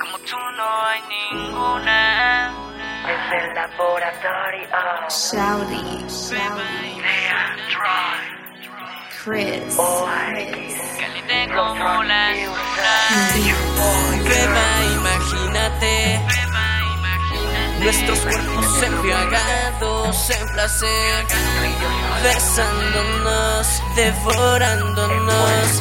Como tú no hay ninguna. Desde el laboratorio. Shouty, Chris, Caliente como. Beba, imagínate Nuestros cuerpos embriagados en placer Besándonos, devorándonos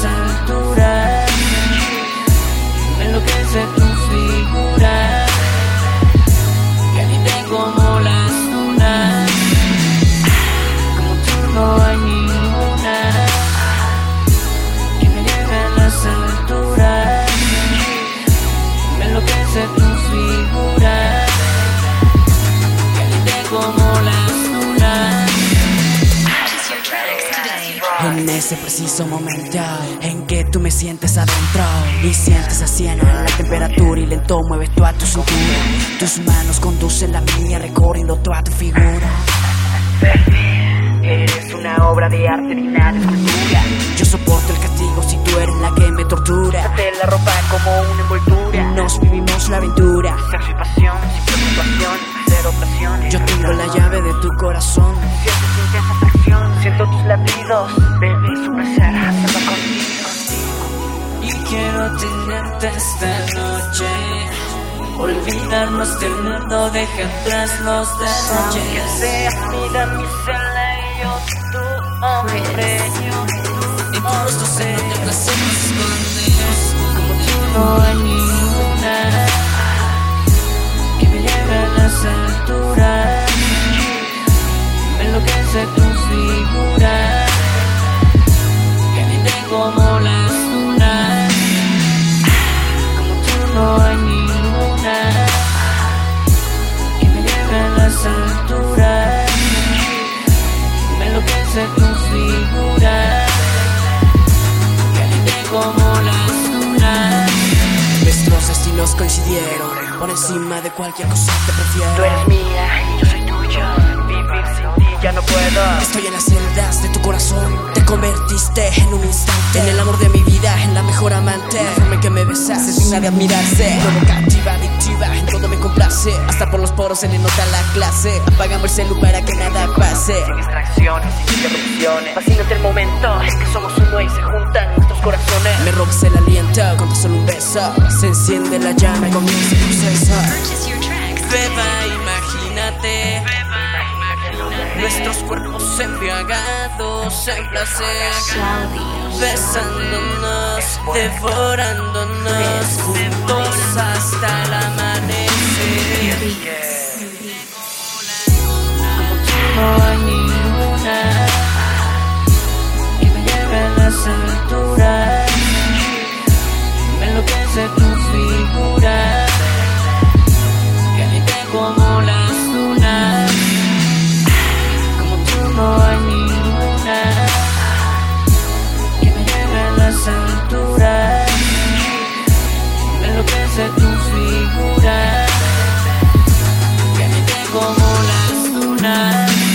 lleve En ese preciso momento en que tú me sientes adentro y sientes así en la temperatura y lento mueves toda tu cintura. Tus manos conducen la mía recorriendo toda tu figura. Eres una obra de arte digna de escultura. Yo soporto el castigo si tú eres la que me tortura. Te la ropa como una envoltura. Nos vivimos la aventura. Tus latidos. Bebé, su placer, hacerlo contigo. Y quiero tenerte esta noche Olvidarnos del mundo, deja atrás los derroches Seas mi damisela y yo tu hombre. En tu rostro se note placer escondes Como tú no hay no hay ninguna Que me lleve a las alturas Me enloquece tu figura Caliente como las lunas Nuestros destinos coincidieron. Por encima de cualquier cosa te prefiero. Tú eres mía y yo soy tuyo. Vivir sin ti ya no puedo. Estoy en las celdas de tu corazón. Te convertiste en un instante. En el amor de mi vida, en la mejor amante. La forma en que me besas es digna de admirarse. Provocativa, adictiva, en todo me complace. Hasta por los poros se le nota la clase. Apagamos el celu para que nada pase. Sin distracciones, sin interrupciones. Fascinante el momento en que somos uno y se juntan nuestros corazones. Me robas el aliento con solo un beso. Se enciende la llama y comienza el proceso. Beba, imagínate Nuestros cuerpos embriagados en placer Besándonos, devorándonos Juntos night.